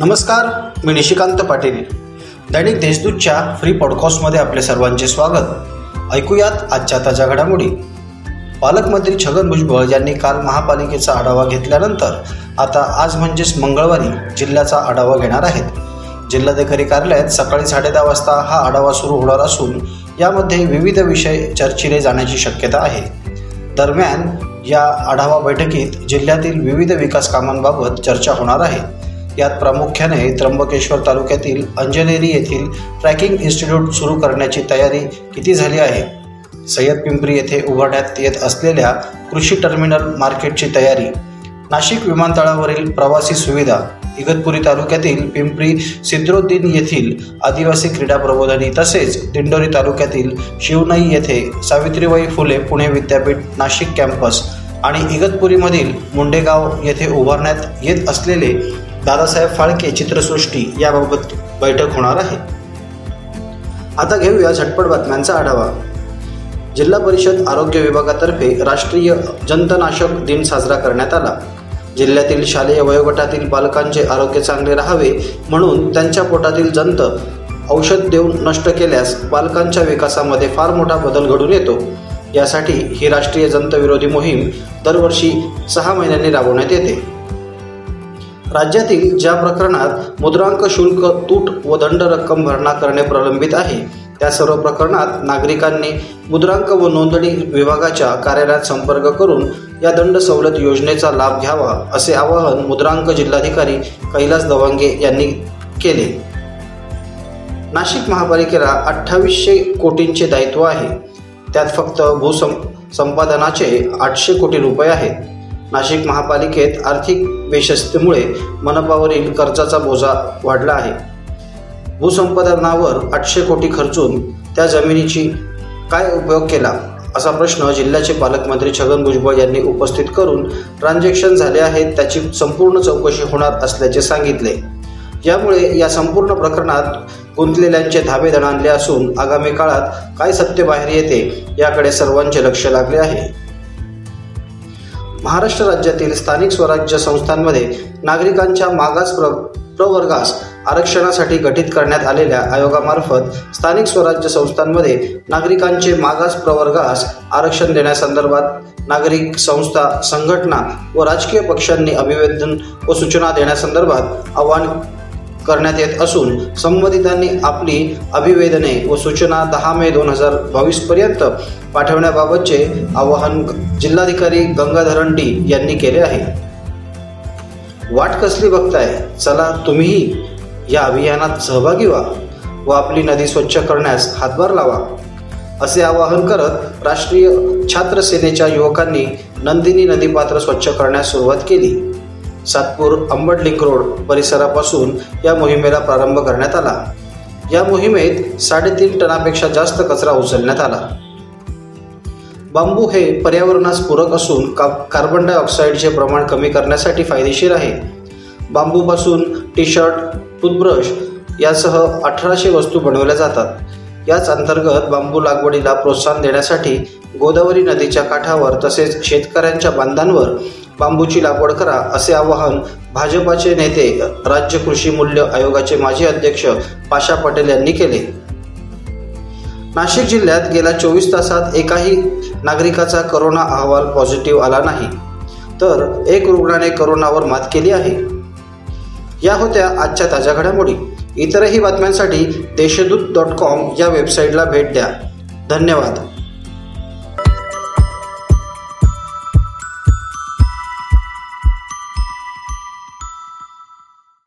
नमस्कार मी निशिकांत पाटील. दैनिक देशदूतच्या फ्री पॉडकास्टमध्ये आपले सर्वांचे स्वागत. ऐकूयात आजच्या ताज्या घडामोडी. पालकमंत्री छगन भुजबळ यांनी काल महापालिकेचा आढावा घेतल्यानंतर आता आज म्हणजेच मंगळवारी जिल्ह्याचा आढावा घेणार आहेत. जिल्हाधिकारी कार्यालयात सकाळी साडेदहा वाजता हा आढावा सुरू होणार असून यामध्ये विविध विषय चर्चिले जाण्याची शक्यता आहे. दरम्यान या आढावा बैठकीत जिल्ह्यातील विविध विकास कामांबाबत चर्चा होणार आहे. यात प्रामुख्याने त्र्यंबकेश्वर तालुक्यातील अंजनेरी येथील ट्रॅकिंग इन्स्टिट्यूट सुरू करण्याची तयारी किती झाली आहे? सय्यद पिंपरी येथे उभारण्यात येत असलेल्या कृषी टर्मिनल मार्केटची तयारी नाशिक विमानतळावरील प्रवासी सुविधा इगतपुरी तालुक्यातील पिंपरी सिद्रोद्दीन येथील आदिवासी क्रीडा प्रबोधनी तसेच दिंडोरी तालुक्यातील शिवनाई येथे सावित्रीबाई फुले पुणे विद्यापीठ नाशिक कॅम्पस आणि इगतपुरीमधील मुंडेगाव येथे उभारण्यात येत असलेले दादासाहेब फाळके चित्रसृष्टी याबाबत बैठक होणार आहे. आता घेऊया झटपट बातम्यांचा आढावा. जिल्हा परिषद आरोग्य विभागातर्फे राष्ट्रीय जंतनाशक दिन साजरा करण्यात आला. जिल्ह्यातील शालेय वयोगटातील बालकांचे आरोग्य चांगले राहावे म्हणून त्यांच्या पोटातील जंत औषध देऊन नष्ट केल्यास बालकांच्या विकासामध्ये फार मोठा बदल घडून येतो. यासाठी ही राष्ट्रीय जंतविरोधी मोहीम दरवर्षी सहा महिन्यांनी राबवण्यात येते. राज्यातील ज्या प्रकरणात मुद्रांक शुल्क तूट व दंड रक्कम भरणा करणे प्रलंबित आहे त्या सर्व प्रकरणात नागरिकांनी मुद्रांक व नोंदणी विभागाच्या कार्यालयात संपर्क करून या दंड सवलत योजनेचा लाभ घ्यावा असे आवाहन मुद्रांक जिल्हाधिकारी कैलास दवांगे यांनी केले. नाशिक महापालिकेला अठ्ठावीसशे कोटींचे दायित्व आहे. त्यात फक्त भूसं संपादनाचे आठशे कोटी रुपये आहेत. नाशिक महापालिकेत आर्थिक बेशस्तीमुळे मनपावरील कर्जाचा बोजा वाढला आहे. भूसंपादनावर आठशे कोटी खर्चून त्या जमिनीची काय उपयोग केला असा प्रश्न जिल्ह्याचे पालकमंत्री छगन भुजबळ यांनी उपस्थित करून ट्रान्झॅक्शन झाले आहेत त्याची संपूर्ण चौकशी होणार असल्याचे सांगितले. यामुळे या संपूर्ण प्रकरणात गुंतलेल्यांचे धाबे दणाणले असून आगामी काळात काय सत्य बाहेर येते याकडे सर्वांचे लक्ष लागले आहे. महाराष्ट्र राज्यातील स्थानिक स्वराज्य संस्थांमध्ये नागरिकांच्या मागास प्र प्रवर्गास आरक्षणासाठी गठीत करण्यात आलेल्या आयोगामार्फत स्थानिक स्वराज्य संस्थांमध्ये नागरिकांचे मागास प्रवर्गास आरक्षण देण्यासंदर्भात नागरिक संस्था संघटना व राजकीय पक्षांनी अभिवेदन व सूचना देण्यासंदर्भात आव्हान करण्यात येत असून संबंधितांनी आपली अभिवेदने व सूचना दहा मे दोन हजार बावीसपर्यंत पाठवण्याबाबतचे आवाहन जिल्हाधिकारी गंगाधरण डी यांनी केले आहे. वाट कसली बघताय? चला तुम्हीही या अभियानात सहभागी व्हा व आपली नदी स्वच्छ करण्यास हातभार लावा असे आवाहन करत राष्ट्रीय छात्र सेनेच्या युवकांनी नंदिनी नदीपात्र स्वच्छ करण्यास सुरुवात केली. सातपूर अंबड लिंक रोड परिसरापासून या मोहिमेला प्रारंभ करण्यात आला. या मोहिमेत साडेतीन टनापेक्षा जास्त कचरा उचलण्यात आला. बांबू हे पर्यावरणास पूरक असून का कार्बन डायऑक्साईडचे प्रमाण कमी करण्यासाठी फायदेशीर आहे. बांबूपासून टी शर्ट टूथब्रश यासह अठराशे वस्तू बनवल्या जातात. याच अंतर्गत बांबू लागवडीला प्रोत्साहन देण्यासाठी गोदावरी नदीच्या काठावर तसेच शेतकऱ्यांच्या बांधांवर बांबूची लागवड करा असे आवाहन भाजपाचे नेते राज्य कृषी मूल्य आयोगाचे माजी अध्यक्ष पाशा पटेल यांनी केले. नाशिक जिल्ह्यात गेल्या चोवीस तासात एकाही नागरिकाचा करोना अहवाल पॉझिटिव्ह आला नाही तर एक रुग्णाने करोनावर मात केली आहे. या होत्या आजच्या ताज्या घडामोडी. इतरही बातम्यांसाठी देशदूत डॉट कॉम या वेबसाईटला भेट द्या. धन्यवाद.